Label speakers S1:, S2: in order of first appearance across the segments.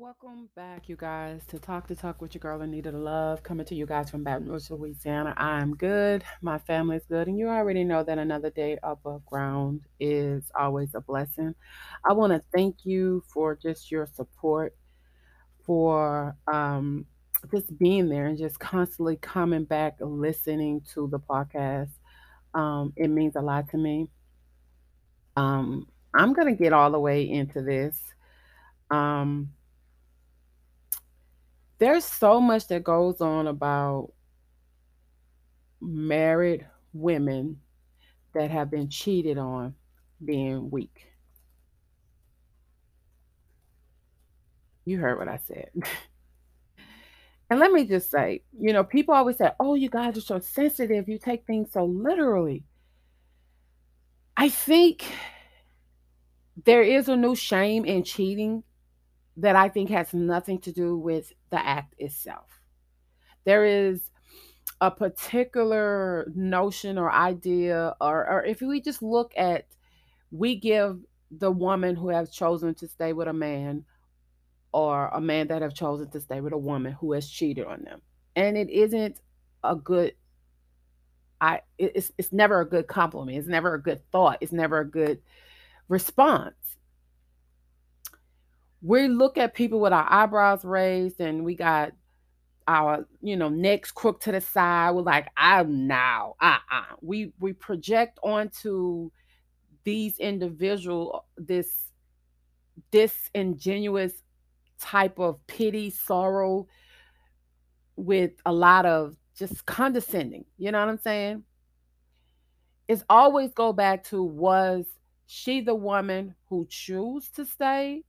S1: Welcome back, you guys, to Talk That Talk with your girl Anita Love. Coming to you guys from Baton Rouge, Louisiana. I'm good. My family is good. And you already know that another day above ground is always a blessing. I want to thank you for just your support, for um, just being there and just constantly coming back, listening to the podcast. Um, it means a lot to me. Um, I'm going to get all the way into this. Um, there's so much that goes on about married women that have been cheated on being weak. You heard what I said. and let me just say, you know, people always say, oh, you guys are so sensitive. You take things so literally. I think there is a new shame in cheating that I think has nothing to do with the act itself. There is a particular notion or idea, or, or if we just look at, we give the woman who has chosen to stay with a man or a man that have chosen to stay with a woman who has cheated on them. And it isn't a good I it's it's never a good compliment. It's never a good thought. It's never a good response. We look at people with our eyebrows raised and we got our, you know, necks crooked to the side. We're like, I'm now. Uh-uh. We we project onto these individual this disingenuous type of pity, sorrow with a lot of just condescending. You know what I'm saying? It's always go back to was she the woman who chose to stay?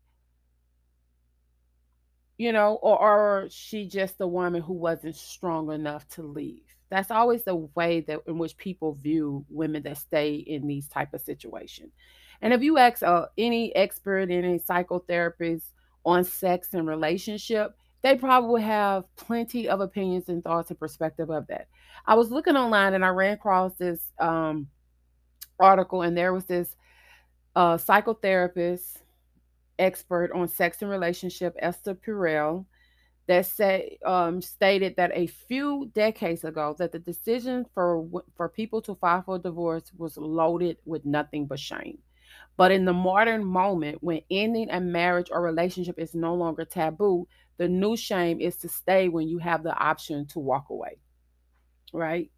S1: You know, or, or she just a woman who wasn't strong enough to leave? That's always the way that in which people view women that stay in these type of situations. And if you ask uh, any expert, any psychotherapist on sex and relationship, they probably have plenty of opinions and thoughts and perspective of that. I was looking online and I ran across this um, article, and there was this uh, psychotherapist expert on sex and relationship, Esther Perel, that say um, stated that a few decades ago that the decision for for people to file for divorce was loaded with nothing but shame. But in the modern moment, when ending a marriage or relationship is no longer taboo, the new shame is to stay when you have the option to walk away. Right?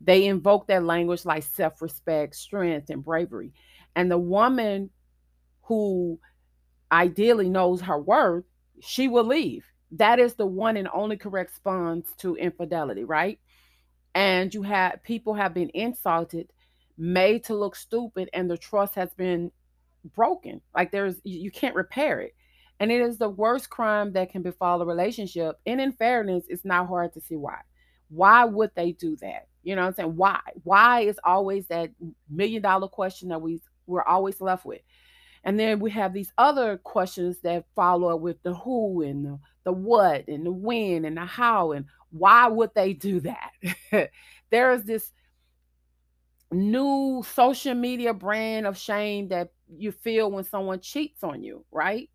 S1: They invoke that language like self respect, strength, and bravery. And the woman who ideally knows her worth, she will leave. That is the one and only correct response to infidelity, right? And you have people have been insulted, made to look stupid, and the trust has been broken. Like there's you can't repair it. And it is the worst crime that can befall a relationship. And in fairness, it's not hard to see why. Why would they do that? You know what I'm saying? Why? Why is always that million dollar question that we we're always left with. And then we have these other questions that follow up with the who and the, the what and the when and the how and why would they do that? there is this new social media brand of shame that you feel when someone cheats on you, right?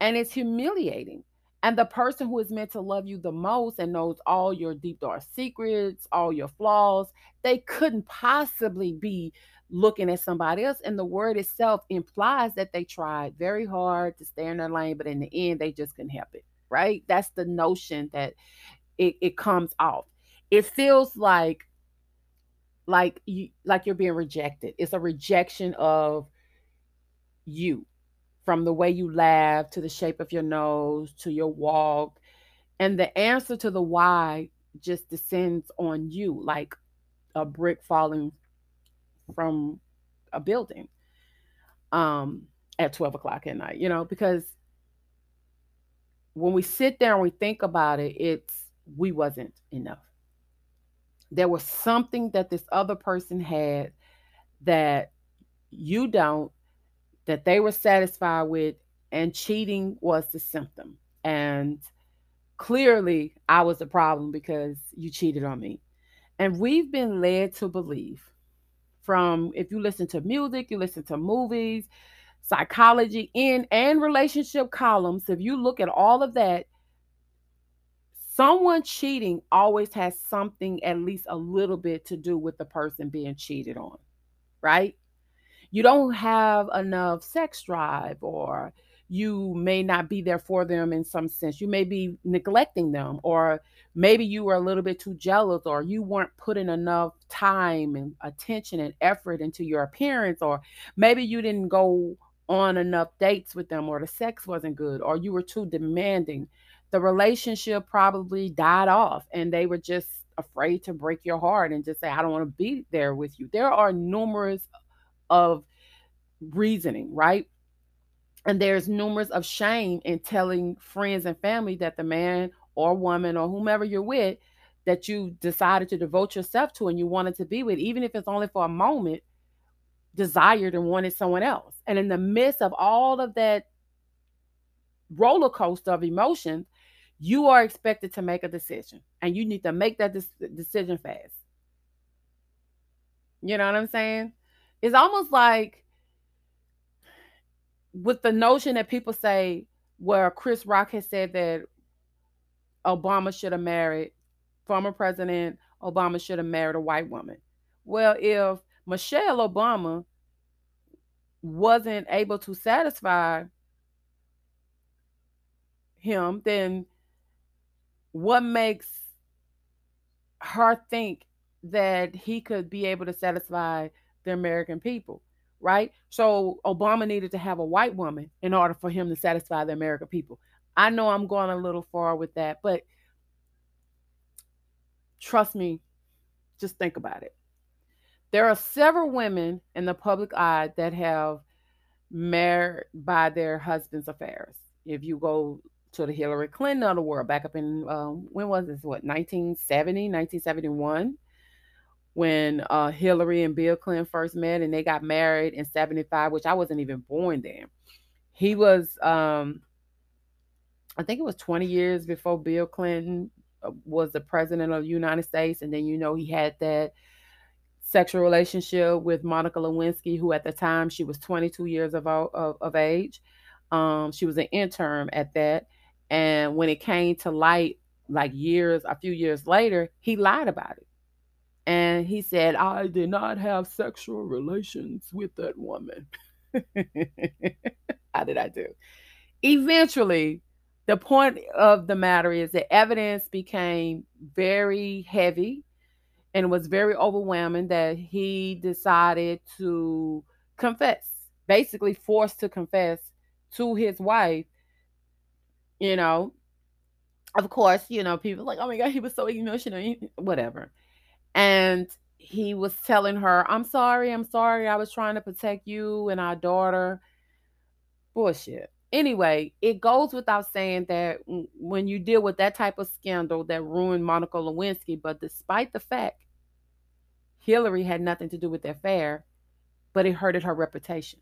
S1: And it's humiliating. And the person who is meant to love you the most and knows all your deep dark secrets, all your flaws, they couldn't possibly be looking at somebody else. And the word itself implies that they tried very hard to stay in their lane, but in the end, they just couldn't help it, right? That's the notion that it, it comes off. It feels like like you like you're being rejected. It's a rejection of you from the way you laugh to the shape of your nose to your walk. And the answer to the why just descends on you like a brick falling from a building um at 12 o'clock at night, you know, because when we sit there and we think about it, it's we wasn't enough. There was something that this other person had that you don't, that they were satisfied with, and cheating was the symptom. And clearly, I was the problem because you cheated on me. And we've been led to believe from if you listen to music, you listen to movies, psychology in and relationship columns, if you look at all of that, someone cheating always has something at least a little bit to do with the person being cheated on, right? You don't have enough sex drive or you may not be there for them in some sense. You may be neglecting them, or maybe you were a little bit too jealous, or you weren't putting enough time and attention and effort into your appearance, or maybe you didn't go on enough dates with them, or the sex wasn't good, or you were too demanding. The relationship probably died off, and they were just afraid to break your heart and just say, I don't want to be there with you. There are numerous of reasoning, right? And there's numerous of shame in telling friends and family that the man or woman or whomever you're with that you decided to devote yourself to and you wanted to be with even if it's only for a moment desired and wanted someone else. And in the midst of all of that roller coaster of emotions you are expected to make a decision and you need to make that decision fast. You know what i'm saying? It's almost like with the notion that people say, where Chris Rock has said that Obama should have married, former President Obama should have married a white woman. Well, if Michelle Obama wasn't able to satisfy him, then what makes her think that he could be able to satisfy the American people? Right? So Obama needed to have a white woman in order for him to satisfy the American people. I know I'm going a little far with that, but trust me, just think about it. There are several women in the public eye that have married by their husband's affairs. If you go to the Hillary Clinton of the world, back up in, um, when was this? What, 1970, 1971? When uh, Hillary and Bill Clinton first met and they got married in 75, which I wasn't even born then. He was, um, I think it was 20 years before Bill Clinton uh, was the president of the United States. And then, you know, he had that sexual relationship with Monica Lewinsky, who at the time she was 22 years of, of, of age. Um, she was an intern at that. And when it came to light, like years, a few years later, he lied about it and he said, I did not have sexual relations with that woman. How did I do? Eventually, the point of the matter is the evidence became very heavy and was very overwhelming that he decided to confess, basically forced to confess to his wife, you know. Of course, you know, people like, oh my God, he was so emotional, whatever. And he was telling her, I'm sorry, I'm sorry. I was trying to protect you and our daughter. Bullshit. Anyway, it goes without saying that when you deal with that type of scandal that ruined Monica Lewinsky, but despite the fact Hillary had nothing to do with the affair, but it hurted her reputation.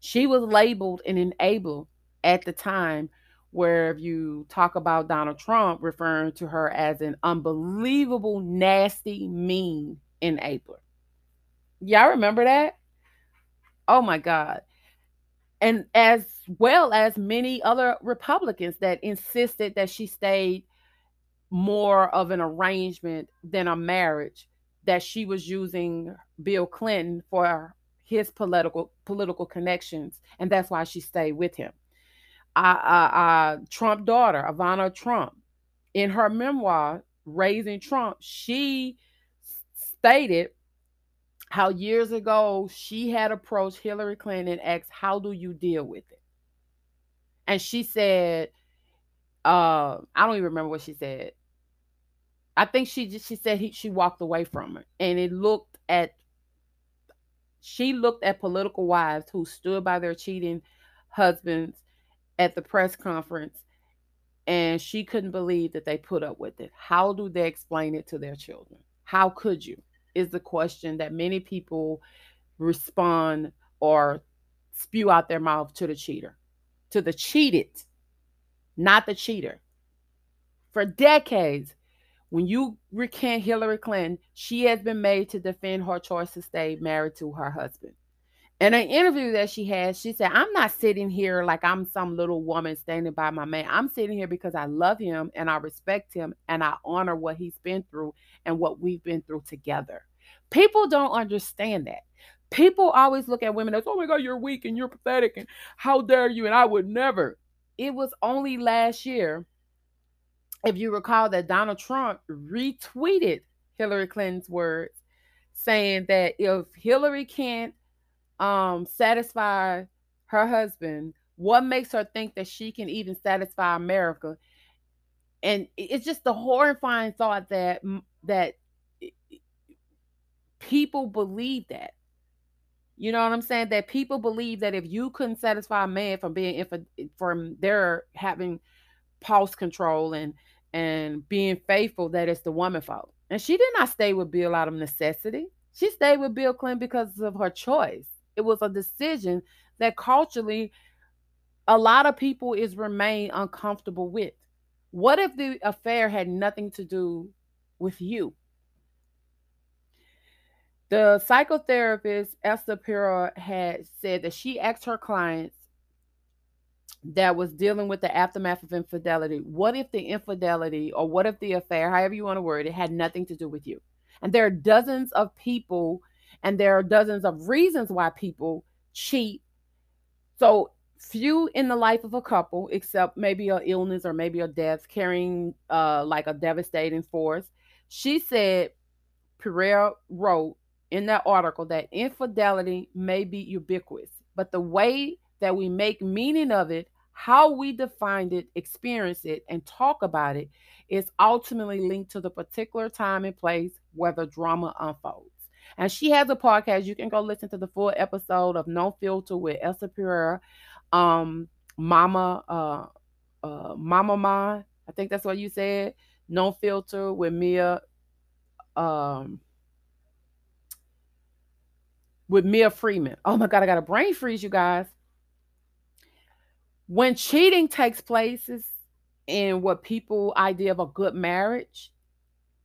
S1: She was labeled an enabler at the time where if you talk about Donald Trump referring to her as an unbelievable, nasty, mean enabler. Y'all remember that? Oh my God. And as well as many other Republicans that insisted that she stayed more of an arrangement than a marriage, that she was using Bill Clinton for his political political connections, and that's why she stayed with him uh, Trump daughter, Ivana Trump, in her memoir, Raising Trump, she stated how years ago she had approached Hillary Clinton and asked, How do you deal with it? And she said, uh, I don't even remember what she said. I think she just she said he, she walked away from her. And it looked at she looked at political wives who stood by their cheating husbands at the press conference and she couldn't believe that they put up with it. How do they explain it to their children? How could you? Is the question that many people respond or spew out their mouth to the cheater, to the cheated, not the cheater. For decades, when you recant Hillary Clinton, she has been made to defend her choice to stay married to her husband. In an interview that she had, she said, I'm not sitting here like I'm some little woman standing by my man. I'm sitting here because I love him and I respect him and I honor what he's been through and what we've been through together. People don't understand that. People always look at women as, oh my God, you're weak and you're pathetic and how dare you? And I would never. It was only last year, if you recall, that Donald Trump retweeted Hillary Clinton's words saying that if Hillary can't um satisfy her husband. What makes her think that she can even satisfy america? And it's just the horrifying thought that that people believe that. You know what i'm saying? That people believe that if you couldn't satisfy a man from being if from their having pulse control and and being faithful that it's the woman fault. And she did not stay with bill out of necessity. She stayed with bill clinton because of her choice it was a decision that culturally a lot of people is remain uncomfortable with. What if the affair had nothing to do with you? The psychotherapist Esther Perel had said that she asked her clients that was dealing with the aftermath of infidelity, what if the infidelity or what if the affair, however you want to word it, had nothing to do with you? And there are dozens of people and there are dozens of reasons why people cheat. So few in the life of a couple, except maybe a illness or maybe a death, carrying uh, like a devastating force. She said, Perel wrote in that article that infidelity may be ubiquitous, but the way that we make meaning of it, how we define it, experience it, and talk about it is ultimately linked to the particular time and place where the drama unfolds. And she has a podcast. You can go listen to the full episode of No Filter with Esther Pereira, um, Mama, uh, uh, Mama Ma. I think that's what you said. No Filter with Mia, um, with Mia Freedman. Oh my God, I got a brain freeze, you guys. When cheating takes places in what people idea of a good marriage,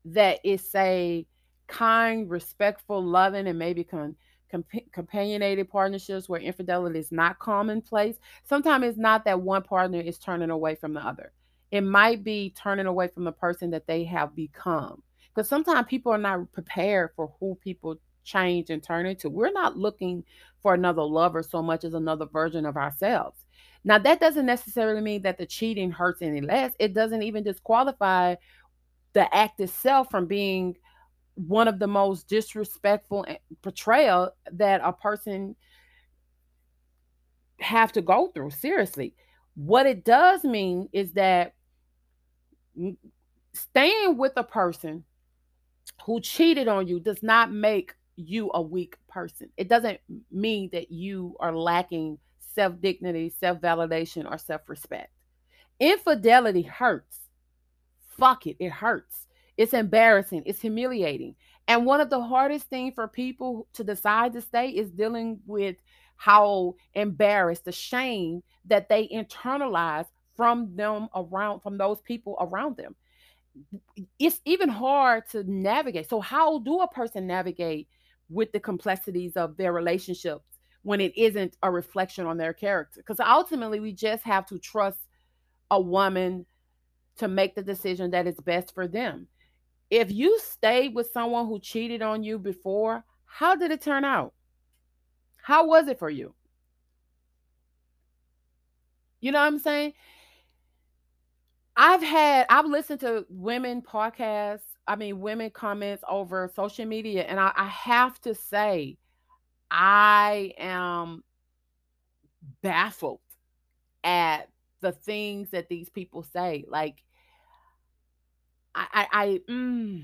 S1: that is say kind, respectful, loving, and maybe con- comp- companionated partnerships where infidelity is not commonplace. Sometimes it's not that one partner is turning away from the other. It might be turning away from the person that they have become. Because sometimes people are not prepared for who people change and turn into. We're not looking for another lover so much as another version of ourselves. Now, that doesn't necessarily mean that the cheating hurts any less. It doesn't even disqualify the act itself from being one of the most disrespectful eh, portrayal that a person have to go through seriously. What it does mean is that staying with a person who cheated on you does not make you a weak person. It doesn't mean that you are lacking self-dignity self-validation or self-respect. Infidelity hurts. Fuck it it hurts it's embarrassing, it's humiliating. And one of the hardest things for people to decide to stay is dealing with how embarrassed, the shame that they internalize from them around, from those people around them. It's even hard to navigate. So, how do a person navigate with the complexities of their relationships when it isn't a reflection on their character? Because ultimately, we just have to trust a woman to make the decision that is best for them if you stayed with someone who cheated on you before, how did it turn out? How was it for you? You know what I'm saying? I've had, I've listened to women podcasts, I mean, women comments over social media, and I, I have to say, I am baffled at the things that these people say. Like, I, I, I mm,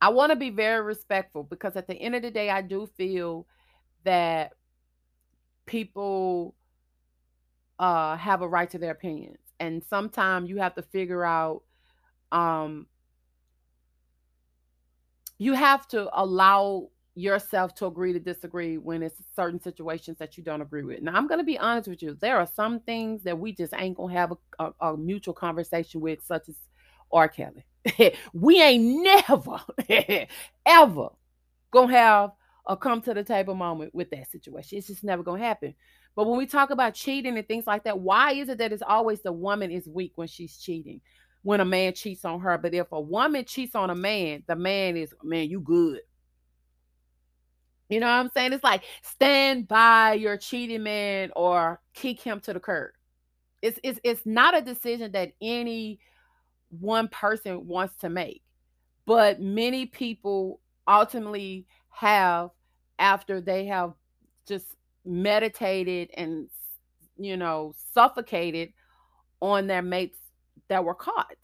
S1: I want to be very respectful because at the end of the day, I do feel that people uh, have a right to their opinions, and sometimes you have to figure out. Um, you have to allow yourself to agree to disagree when it's certain situations that you don't agree with. Now, I'm going to be honest with you. There are some things that we just ain't going to have a, a, a, mutual conversation with, such as R. Kelly. we ain't never, ever gonna have a come to the table moment with that situation. It's just never gonna happen. But when we talk about cheating and things like that, why is it that it's always the woman is weak when she's cheating? When a man cheats on her. But if a woman cheats on a man, the man is, man, you good. You know what I'm saying? It's like stand by your cheating man or kick him to the curb. It's it's it's not a decision that any one person wants to make, but many people ultimately have after they have just meditated and you know suffocated on their mates that were caught.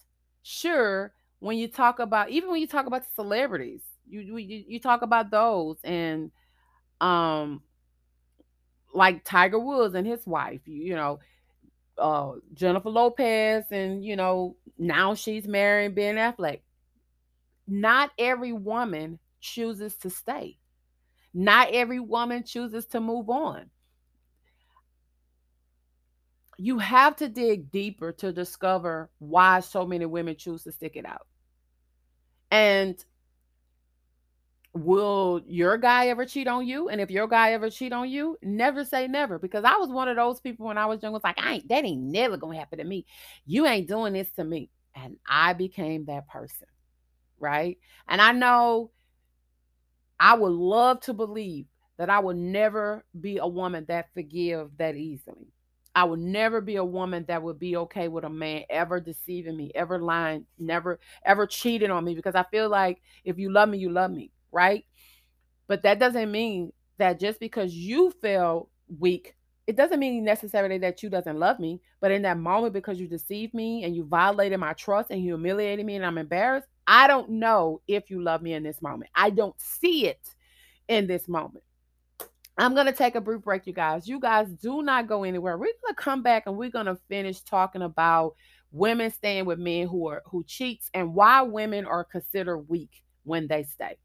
S1: Sure, when you talk about even when you talk about the celebrities, you you, you talk about those and um like Tiger Woods and his wife, you, you know, uh Jennifer Lopez and you know, now she's marrying Ben Affleck. Not every woman chooses to stay. Not every woman chooses to move on. You have to dig deeper to discover why so many women choose to stick it out. And will your guy ever cheat on you? And if your guy ever cheat on you, never say never. Because I was one of those people when I was young, was like, I ain't that ain't never gonna happen to me. You ain't doing this to me. And I became that person. Right. And I know I would love to believe that I will never be a woman that forgive that easily. I would never be a woman that would be okay with a man ever deceiving me, ever lying, never ever cheating on me because I feel like if you love me, you love me right? But that doesn't mean that just because you feel weak, it doesn't mean necessarily that you doesn't love me. But in that moment, because you deceived me and you violated my trust and you humiliated me and I'm embarrassed, I don't know if you love me in this moment. I don't see it in this moment. I'm going to take a brief break, you guys. You guys do not go anywhere. We're going to come back and we're going to finish talking about women staying with men who are who cheats and why women are considered weak when they stay.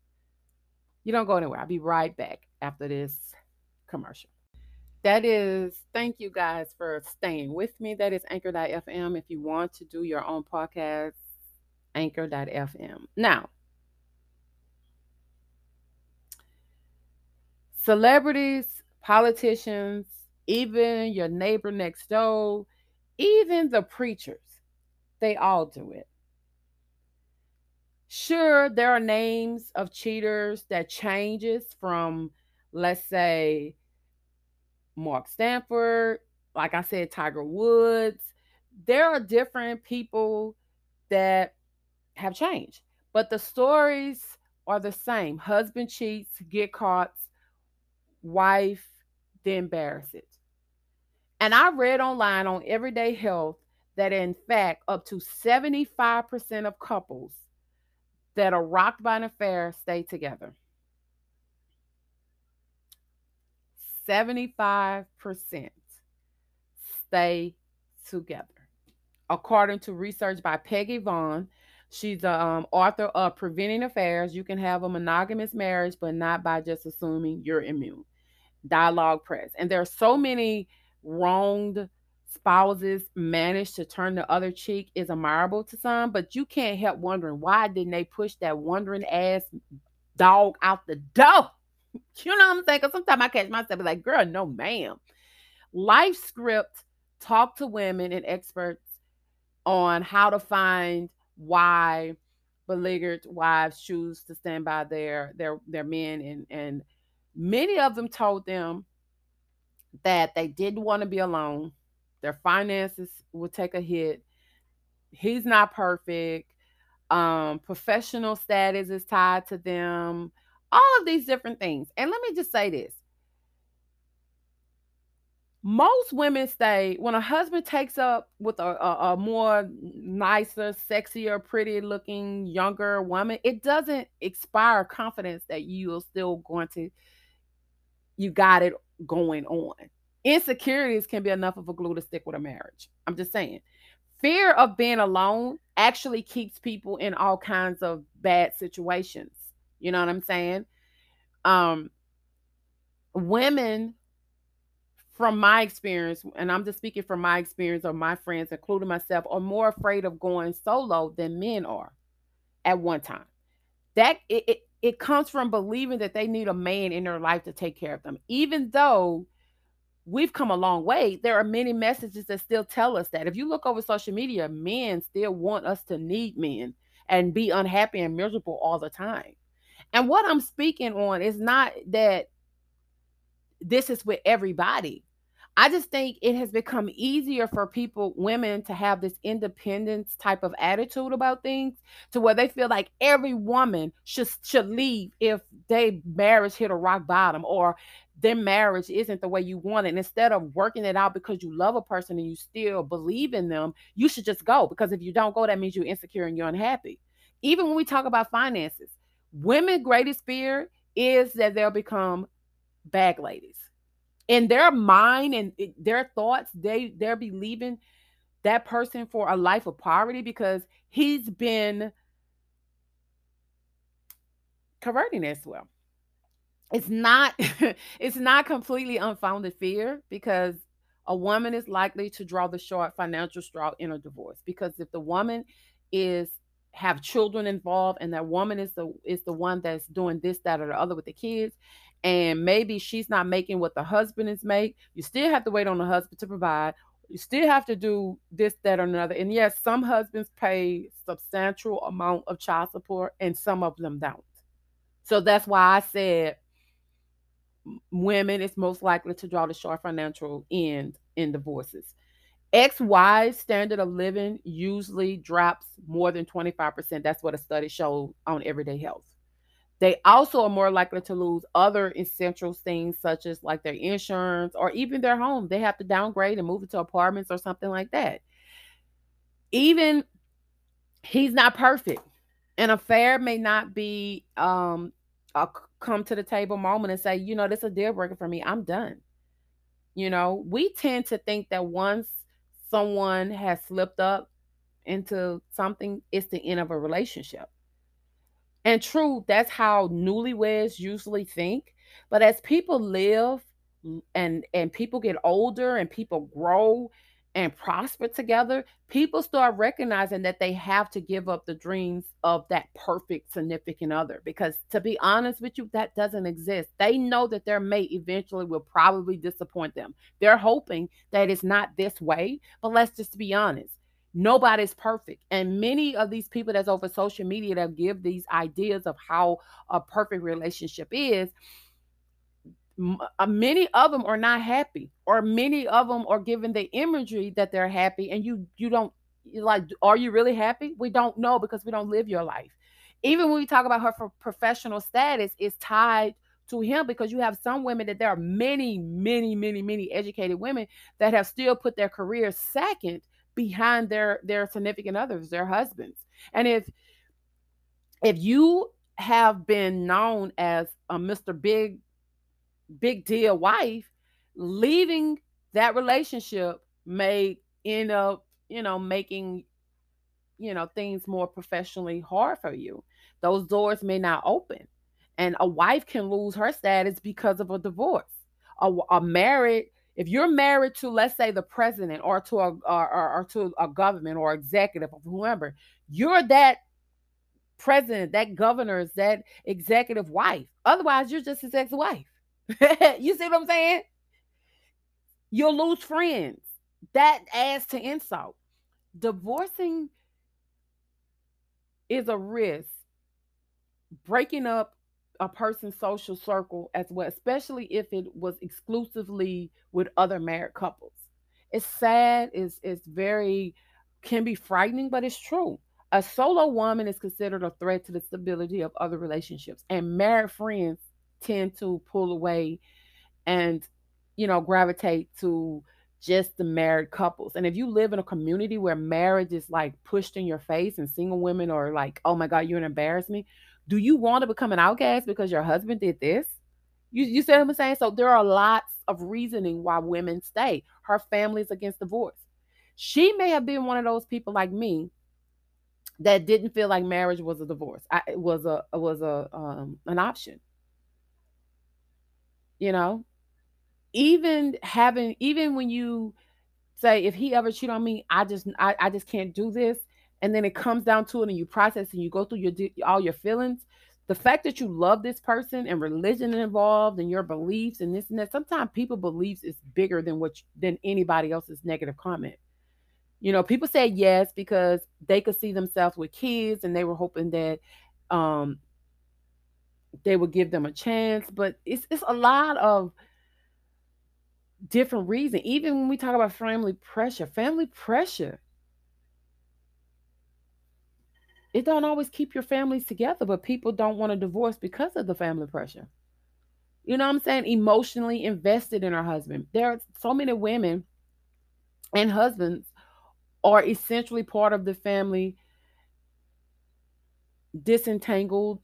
S1: You don't go anywhere. I'll be right back after this commercial. That is, thank you guys for staying with me. That is anchor.fm. If you want to do your own podcast, anchor.fm. Now, celebrities, politicians, even your neighbor next door, even the preachers, they all do it. Sure, there are names of cheaters that changes from, let's say, Mark Stanford, like I said, Tiger Woods. There are different people that have changed, but the stories are the same. Husband cheats, get caught, wife then embarrass it. And I read online on Everyday Health that in fact up to 75% of couples that are rocked by an affair stay together. 75% stay together. According to research by Peggy Vaughan, she's the um, author of Preventing Affairs. You can have a monogamous marriage, but not by just assuming you're immune. Dialogue Press. And there are so many wronged spouses manage to turn the other cheek is admirable to some, but you can't help wondering why didn't they push that wandering ass dog out the door? You know what I'm saying? Because sometimes I catch myself like, girl, no, ma'am. Lifescript talk to women and experts on how to find why beleaguered wives choose to stand by their their their men and and many of them told them that they didn't want to be alone their finances will take a hit. He's not perfect. Um, professional status is tied to them. All of these different things. And let me just say this. Most women stay when a husband takes up with a, a, a more nicer, sexier, pretty looking, younger woman, it doesn't expire confidence that you're still going to, you got it going on insecurities can be enough of a glue to stick with a marriage. I'm just saying. Fear of being alone actually keeps people in all kinds of bad situations. You know what I'm saying? Um women from my experience, and I'm just speaking from my experience or my friends, including myself, are more afraid of going solo than men are. at one time. That it, it, it comes from believing that they need a man in their life to take care of them. Even though we've come a long way, there are many messages that still tell us that. If you look over social media, men still want us to need men and be unhappy and miserable all the time. And what I'm speaking on is not that this is with everybody. I just think it has become easier for people, women, to have this independence type of attitude about things to where they feel like every woman should should leave if their marriage hit a rock bottom or their marriage isn't the way you want it. instead of working it out because you love a person and you still believe in them, you should just go. Because if you don't go, that means you're insecure and you're unhappy. Even when we talk about finances, women's greatest fear is that they'll become bag ladies in their mind and eh, their thoughts they they're believing that person for a life of poverty because he's been converting as well it's not it's not completely unfounded fear because a woman is likely to draw the short financial straw in a divorce because if the woman is have children involved and that woman is the is the one that's doing this that or the other with the kids and maybe she's not making what the husband is make you still have to wait on the husband to provide. You still have to do this that or another. And yes some husbands pay substantial amount of child support and some of them don't. So that's why i said women is most likely to draw the short financial end in divorces XY standard of living usually drops more than 25%. That's what a study showed on everyday health. They also are more likely to lose other essential things such as like their insurance or even their home. They have to downgrade and move into apartments or something like that. Even he's not perfect. An affair may not be um a come to the table moment and say, you know, this is a deal breaker for me. I'm done. You know, we tend to think that once someone has slipped up into something, it's the end of a relationship. And true, that's how newlyweds usually think. But as people live and and people get older and people grow and prosper together, people start recognizing that they have to give up the dreams of that perfect significant other. Because to be honest with you, that doesn't exist. They know that their mate eventually will probably disappoint them. They're hoping that it's not this way, but let's just be honest nobody's perfect and many of these people that's over social media that give these ideas of how a perfect relationship is Uh, many of them are not happy or many of them are given the imagery that they're happy and you you don't like are you really happy we don't know because we don't live your life even when we talk about her for professional status is tied to him because you have some women that there are many many many many educated women that have still put their career second behind their their significant others, their husbands. And if if you have been known as a Mr. Big big deal wife, leaving that relationship may end up, you know, making you know things more professionally hard for you. Those doors may not open. And a wife can lose her status because of a divorce. A, a married if you're married to let's say the president or to a or, or, to a government or executive or whoever you're that president that governor's that executive wife otherwise you're just his ex-wife you see what i'm saying? You'll lose friends. That adds to insult. Divorcing is a risk. Breaking up a person's social circle as well, especially if it was exclusively with other married couples. It's sad, it's it's very can be frightening, but it's true. A solo woman is considered a threat to the stability of other relationships, and married friends tend to pull away and you know gravitate to just the married couples. And if you live in a community where marriage is like pushed in your face and single women are like, oh my God, you're an embarrassment, do you want to become an outcast because your husband did this? You, you see what I'm saying? So there are lots of reasoning why women stay. Her family's against divorce. She may have been one of those people like me that didn't feel like marriage was a divorce. I, it was a it was a um, an option. You know, even having even when you say if he ever cheat on me, I just I, I just can't do this and then it comes down to it and you process and you go through your all your feelings the fact that you love this person and religion involved and your beliefs and this and that sometimes people beliefs is bigger than what than anybody else's negative comment. You know people say yes because they could see themselves with kids and they were hoping that um they would give them a chance but it's it's a lot of different reasons even when we talk about family pressure family pressure it don't always keep your families together, but people don't want to divorce because of the family pressure. You know what I'm saying? Emotionally invested in her husband. There are so many women and husbands are essentially part of the family disentangled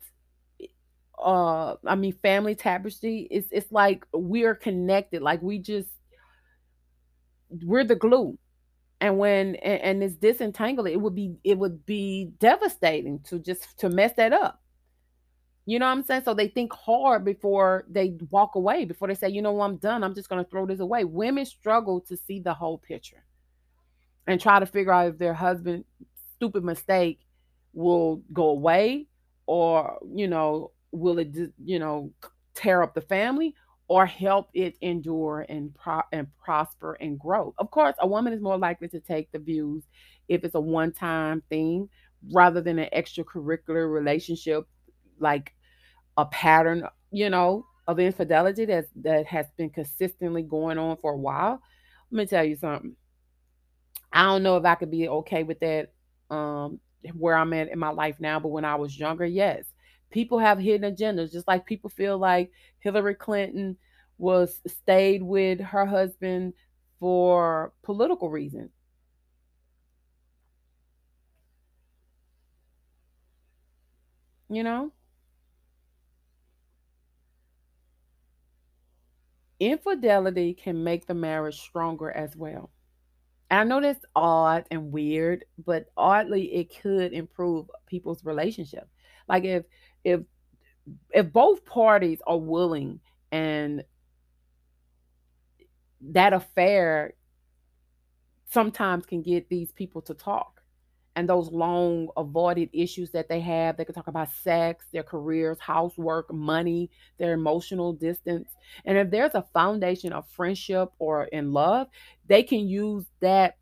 S1: uh I mean family tapestry. It's it's like we're connected. Like we just we're the glue and when and, and it's disentangled it would be it would be devastating to just to mess that up you know what i'm saying so they think hard before they walk away before they say you know what i'm done i'm just going to throw this away women struggle to see the whole picture and try to figure out if their husband stupid mistake will go away or you know will it you know tear up the family or help it endure and pro- and prosper and grow. Of course, a woman is more likely to take the views if it's a one-time thing rather than an extracurricular relationship like a pattern, you know, of infidelity that that has been consistently going on for a while. Let me tell you something. I don't know if I could be okay with that um where I'm at in my life now, but when I was younger, yes. People have hidden agendas, just like people feel like Hillary Clinton was stayed with her husband for political reasons. You know, infidelity can make the marriage stronger as well. I know that's odd and weird, but oddly, it could improve people's relationship. Like if if if both parties are willing and that affair sometimes can get these people to talk and those long avoided issues that they have. They can talk about sex, their careers, housework, money, their emotional distance. And if there's a foundation of friendship or in love, they can use that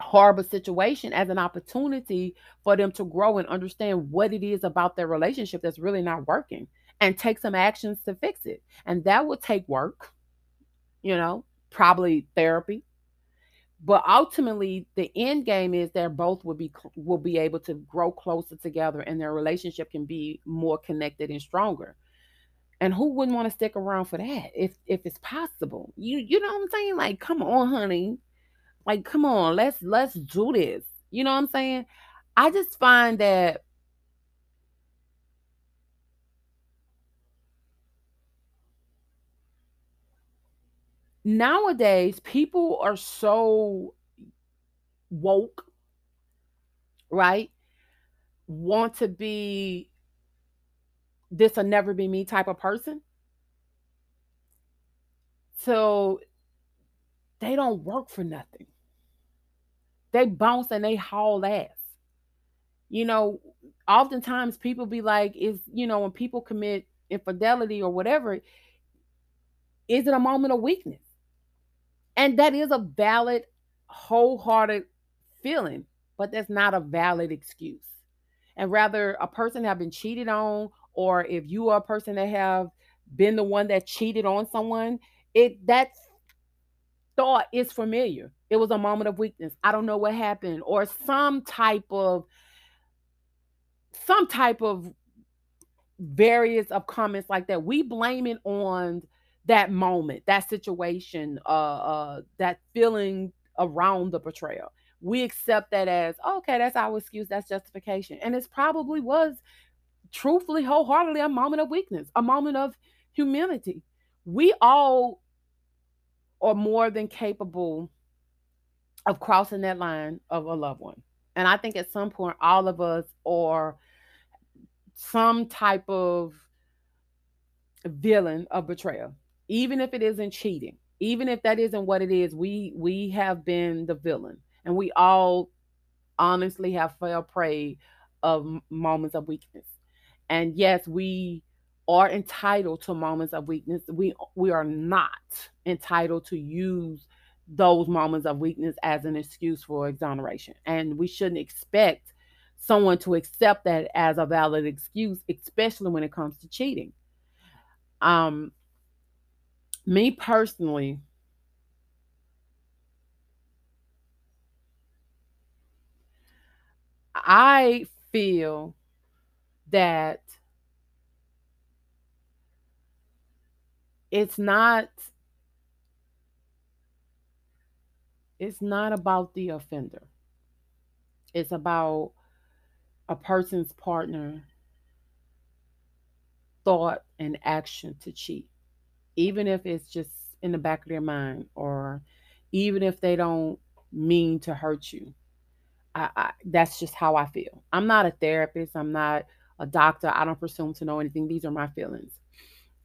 S1: horrible situation as an opportunity for them to grow and understand what it is about their relationship that's really not working and take some actions to fix it. And that will take work, you know, probably therapy. But ultimately, the end game is that both will be will be able to grow closer together, and their relationship can be more connected and stronger. And who wouldn't want to stick around for that if if it's possible? You you know what I'm saying? Like, come on, honey. Like, come on, let's let's do this. You know what I'm saying? I just find that nowadays people are so woke, right? Want to be this will never be me type of person. So they don't work for nothing. They bounce and they haul ass. You know, oftentimes people be like, is, you know, when people commit infidelity or whatever, is it a moment of weakness? And that is a valid, wholehearted feeling, but that's not a valid excuse. And rather, a person have been cheated on, or if you are a person that have been the one that cheated on someone, it that thought is familiar. It was a moment of weakness. I don't know what happened, or some type of some type of various of comments like that. We blame it on that moment, that situation, uh, uh, that feeling around the betrayal. We accept that as okay, that's our excuse, that's justification, and it probably was, truthfully, wholeheartedly, a moment of weakness, a moment of humility. We all are more than capable of crossing that line of a loved one. And I think at some point, all of us are some type of villain of betrayal, even if it isn't cheating, even if that isn't what it is. We we have been the villain, and we all honestly have fell prey of moments of weakness. And yes, we are entitled to moments of weakness. We we are not entitled to use those moments of weakness as an excuse for exoneration. And we shouldn't expect someone to accept that as a valid excuse, especially when it comes to cheating. Um me personally, I feel that it's not it's not about the offender. It's about a person's partner thought and action to cheat. Even if it's just in the back of their mind or even if they don't mean to hurt you. I, I that's just how I feel. I'm not a therapist. I'm not a doctor. I don't presume to know anything. These are my feelings.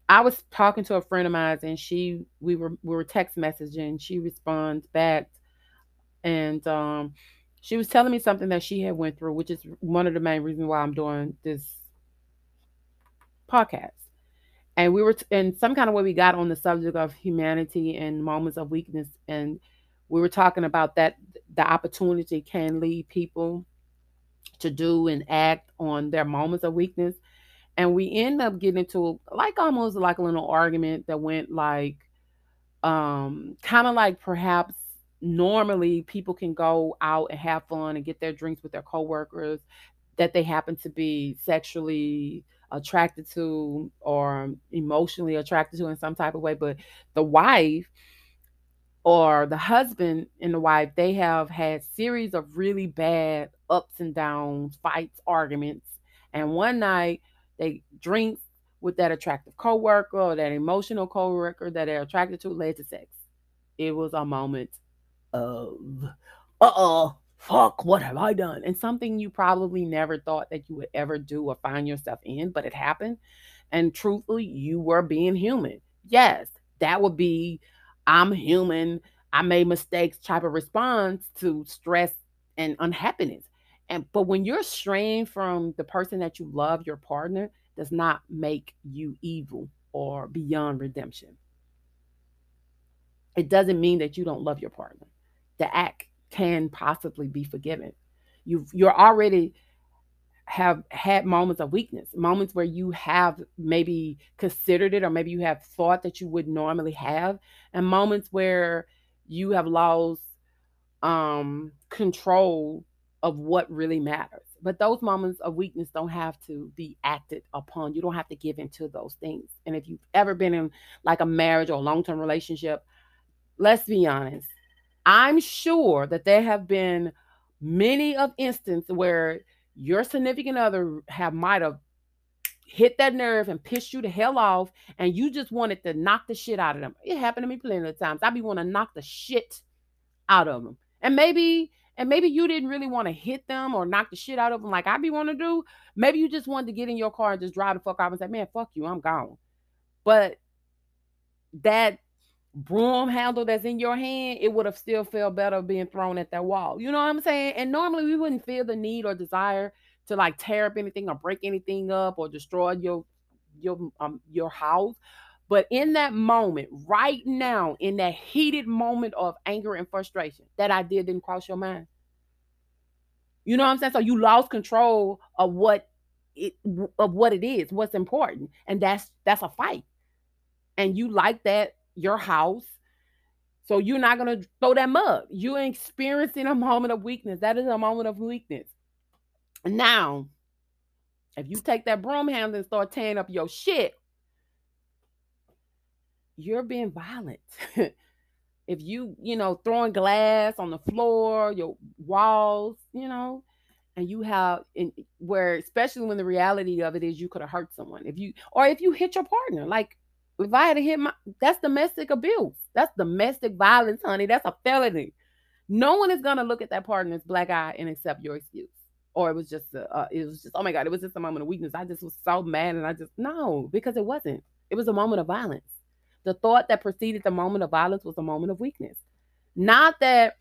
S1: I was talking to a friend of mine and she we were we were text messaging. She responds back and um she was telling me something that she had went through, which is one of the main reasons why I'm doing this podcast. And we were t- in some kind of way we got on the subject of humanity and moments of weakness and we were talking about that the opportunity can lead people to do and act on their moments of weakness and we end up getting into like almost like a little argument that went like um kind of like perhaps normally people can go out and have fun and get their drinks with their coworkers that they happen to be sexually attracted to or emotionally attracted to in some type of way but the wife or the husband and the wife they have had series of really bad ups and downs fights arguments and one night they drink with that attractive coworker or that emotional coworker that they're attracted to led to sex. It was a moment of uh-oh fuck what have i done and something you probably never thought that you would ever do or find yourself in but it happened and truthfully you were being human yes that would be I'm human, I made mistakes type of response to stress and unhappiness. And but when you're straying from the person that you love, your partner, does not make you evil or beyond redemption. It doesn't mean that you don't love your partner. The act can possibly be forgiven. You you're already have had moments of weakness, moments where you have maybe considered it or maybe you have thought that you would normally have, and moments where you have lost um control of what really matters. But those moments of weakness don't have to be acted upon. You don't have to give into those things. And if you've ever been in like a marriage or a long-term relationship, let's be honest. I'm sure that there have been many of instances where your significant other have might have hit that nerve and pissed you the hell off, and you just wanted to knock the shit out of them. It happened to me plenty of times. I be want to knock the shit out of them, and maybe and maybe you didn't really want to hit them or knock the shit out of them like I be want to do. Maybe you just wanted to get in your car and just drive the fuck off and say, "Man, fuck you, I'm gone." But that broom handle that's in your hand, it would have still felt better being thrown at that wall. You know what I'm saying? And normally we wouldn't feel the need or desire to like tear up anything or break anything up or destroy your your um your house. But in that moment, right now, in that heated moment of anger and frustration, that idea didn't cross your mind. You know what I'm saying? So you lost control of what it of what it is, what's important, and that's that's a fight. And you like that your house. So you're not gonna throw that mug. You're experiencing a moment of weakness. That is a moment of weakness. Now, if you take that broom handle and start tearing up your shit, you're being violent. if you, you know, throwing glass on the floor, your walls, you know, and you have in where especially when the reality of it is you could have hurt someone. If you or if you hit your partner, like if I had hit my, that's domestic abuse. That's domestic violence, honey. That's a felony. No one is gonna look at that partner's black eye and accept your excuse. Or it was just, a, uh, it was just, oh my god, it was just a moment of weakness. I just was so mad, and I just no, because it wasn't. It was a moment of violence. The thought that preceded the moment of violence was a moment of weakness. Not that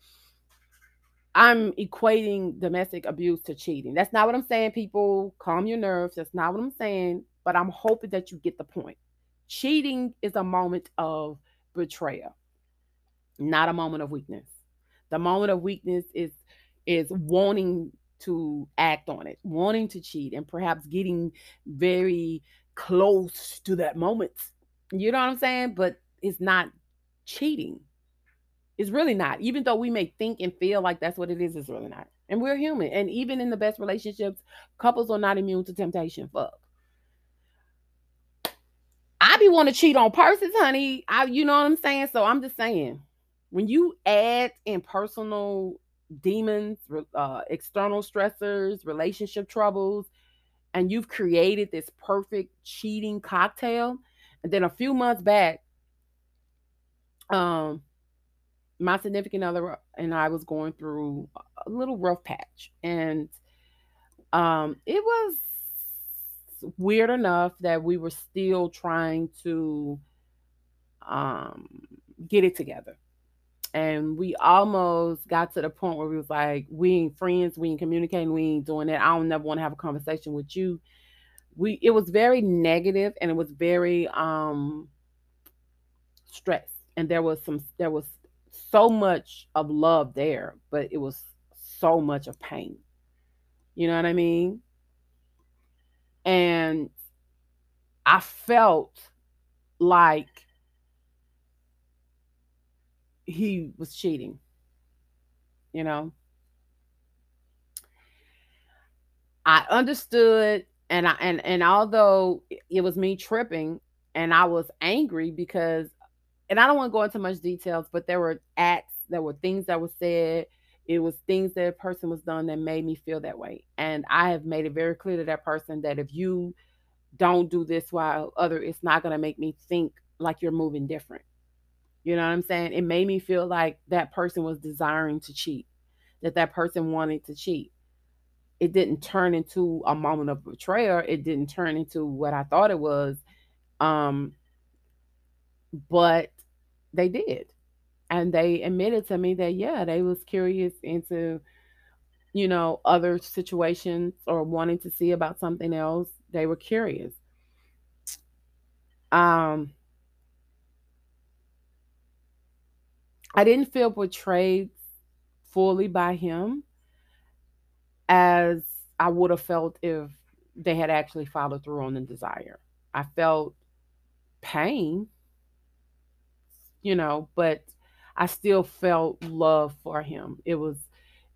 S1: I'm equating domestic abuse to cheating. That's not what I'm saying, people. Calm your nerves. That's not what I'm saying. But I'm hoping that you get the point. Cheating is a moment of betrayal, not a moment of weakness. The moment of weakness is is wanting to act on it, wanting to cheat, and perhaps getting very close to that moment. You know what I'm saying? But it's not cheating. It's really not. Even though we may think and feel like that's what it is, it's really not. And we're human. And even in the best relationships, couples are not immune to temptation. Fuck. Be want to cheat on purses, honey. I, you know what I'm saying? So I'm just saying, when you add in personal demons, uh, external stressors, relationship troubles, and you've created this perfect cheating cocktail, and then a few months back, um, my significant other and I was going through a little rough patch, and um, it was weird enough that we were still trying to um, get it together. And we almost got to the point where we was like, we ain't friends, we ain't communicating, we ain't doing that. I don't never want to have a conversation with you. We it was very negative and it was very um stress. And there was some there was so much of love there, but it was so much of pain. You know what I mean? And I felt like he was cheating. You know? I understood and I and and although it was me tripping and I was angry because and I don't want to go into much details, but there were acts, there were things that were said, it was things that a person was done that made me feel that way. And I have made it very clear to that person that if you don't do this while other, it's not going to make me think like you're moving different. You know what I'm saying? It made me feel like that person was desiring to cheat, that that person wanted to cheat. It didn't turn into a moment of betrayal. It didn't turn into what I thought it was. Um, but they did and they admitted to me that yeah they was curious into you know other situations or wanting to see about something else. They were curious. Um i didn't feel betrayed fully by him as i would have felt if they had actually followed through on the desire. I felt pain you know but I still felt love for him. It was,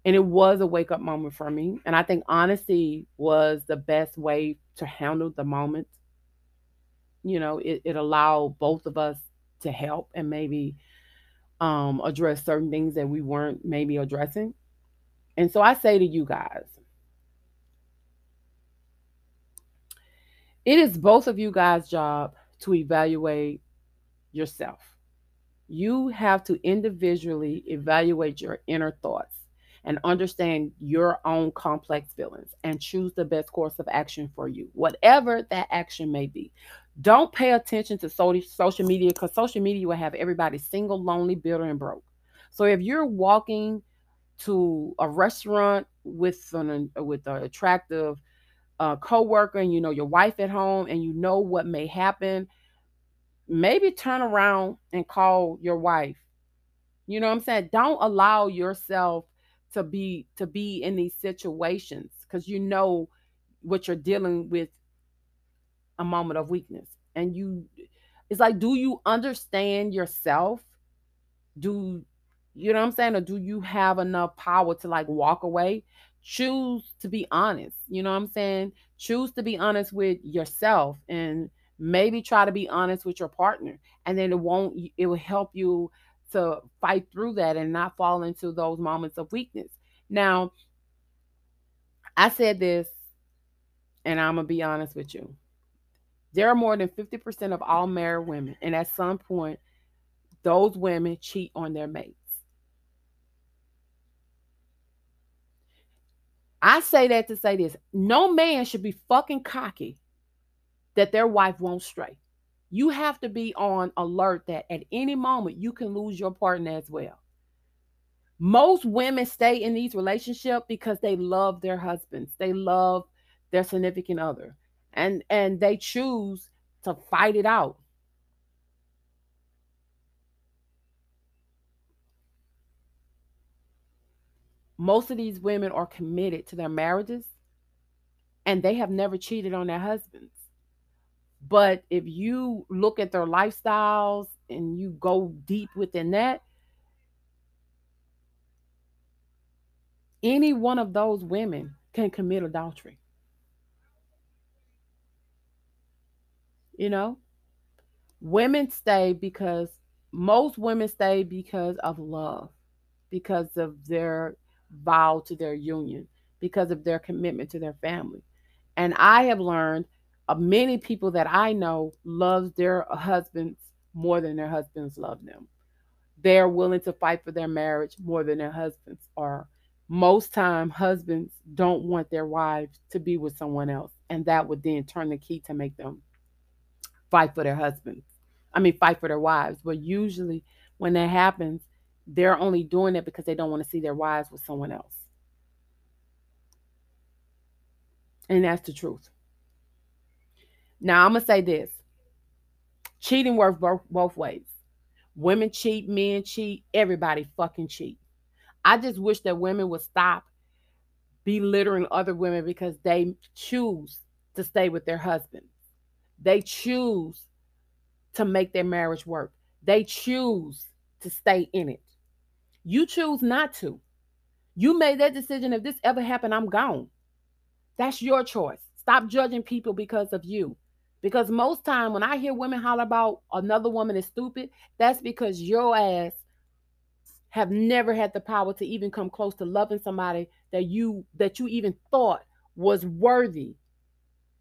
S1: and it was a wake up moment for me. And I think honesty was the best way to handle the moment. You know, it, it allowed both of us to help and maybe um, address certain things that we weren't maybe addressing. And so I say to you guys, it is both of you guys' job to evaluate yourself you have to individually evaluate your inner thoughts and understand your own complex feelings and choose the best course of action for you, whatever that action may be. Don't pay attention to social media because social media will have everybody single, lonely, bitter, and broke. So if you're walking to a restaurant with an with an attractive uh, coworker and you know your wife at home and you know what may happen maybe turn around and call your wife. You know what I'm saying? Don't allow yourself to be to be in these situations because you know what you're dealing with a moment of weakness. And you it's like, do you understand yourself? Do you know what I'm saying? Or do you have enough power to like walk away? Choose to be honest. You know what I'm saying? Choose to be honest with yourself and maybe try to be honest with your partner and then it won't it will help you to fight through that and not fall into those moments of weakness. Now i said this and i'm gonna be honest with you. There are more than 50% of all married women and at some point those women cheat on their mates. I say that to say this no man should be fucking cocky that their wife won't stray. You have to be on alert that at any moment you can lose your partner as well. Most women stay in these relationships because they love their husbands. They love their significant other. And and they choose to fight it out. Most of these women are committed to their marriages and they have never cheated on their husbands. But if you look at their lifestyles and you go deep within that, any one of those women can commit adultery. You know, women stay because most women stay because of love, because of their vow to their union, because of their commitment to their family. And I have learned uh, many people that I know loves their husbands more than their husbands love them. They're willing to fight for their marriage more than their husbands are. Most time husbands don't want their wives to be with someone else and that would then turn the key to make them fight for their husbands. I mean fight for their wives, but usually when that happens, they're only doing it because they don't want to see their wives with someone else. And that's the truth. Now, I'm to say this cheating works both, both ways. Women cheat, men cheat, everybody fucking cheat. I just wish that women would stop belittling other women because they choose to stay with their husband. They choose to make their marriage work. They choose to stay in it. You choose not to. You made that decision. If this ever happened, I'm gone. That's your choice. Stop judging people because of you. Because most time when I hear women holler about another woman is stupid, that's because your ass have never had the power to even come close to loving somebody that you that you even thought was worthy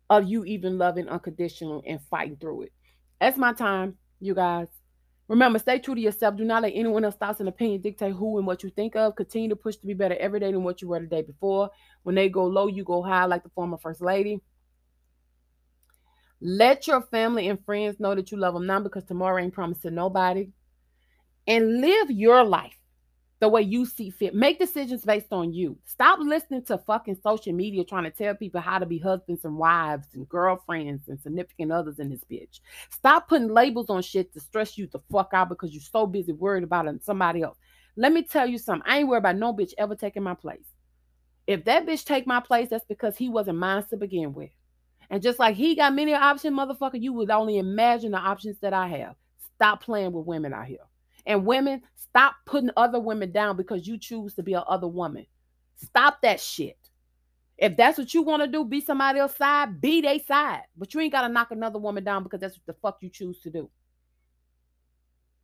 S1: of you even loving unconditional and fighting through it. That's my time, you guys. Remember, stay true to yourself. Do not let anyone else's thoughts and opinion dictate who and what you think of. Continue to push to be better every day than what you were the day before. When they go low, you go high, like the former first lady. Let your family and friends know that you love them now because tomorrow ain't promised to nobody. And live your life the way you see fit. Make decisions based on you. Stop listening to fucking social media trying to tell people how to be husbands and wives and girlfriends and significant others in this bitch. Stop putting labels on shit to stress you the fuck out because you're so busy worried about somebody else. Let me tell you something. I ain't worried about no bitch ever taking my place. If that bitch take my place, that's because he wasn't mine to begin with. And just like he got many options, motherfucker, you would only imagine the options that I have. Stop playing with women out here. And women, stop putting other women down because you choose to be a other woman. Stop that shit. If that's what you want to do, be somebody else's side, be their side. But you ain't got to knock another woman down because that's what the fuck you choose to do.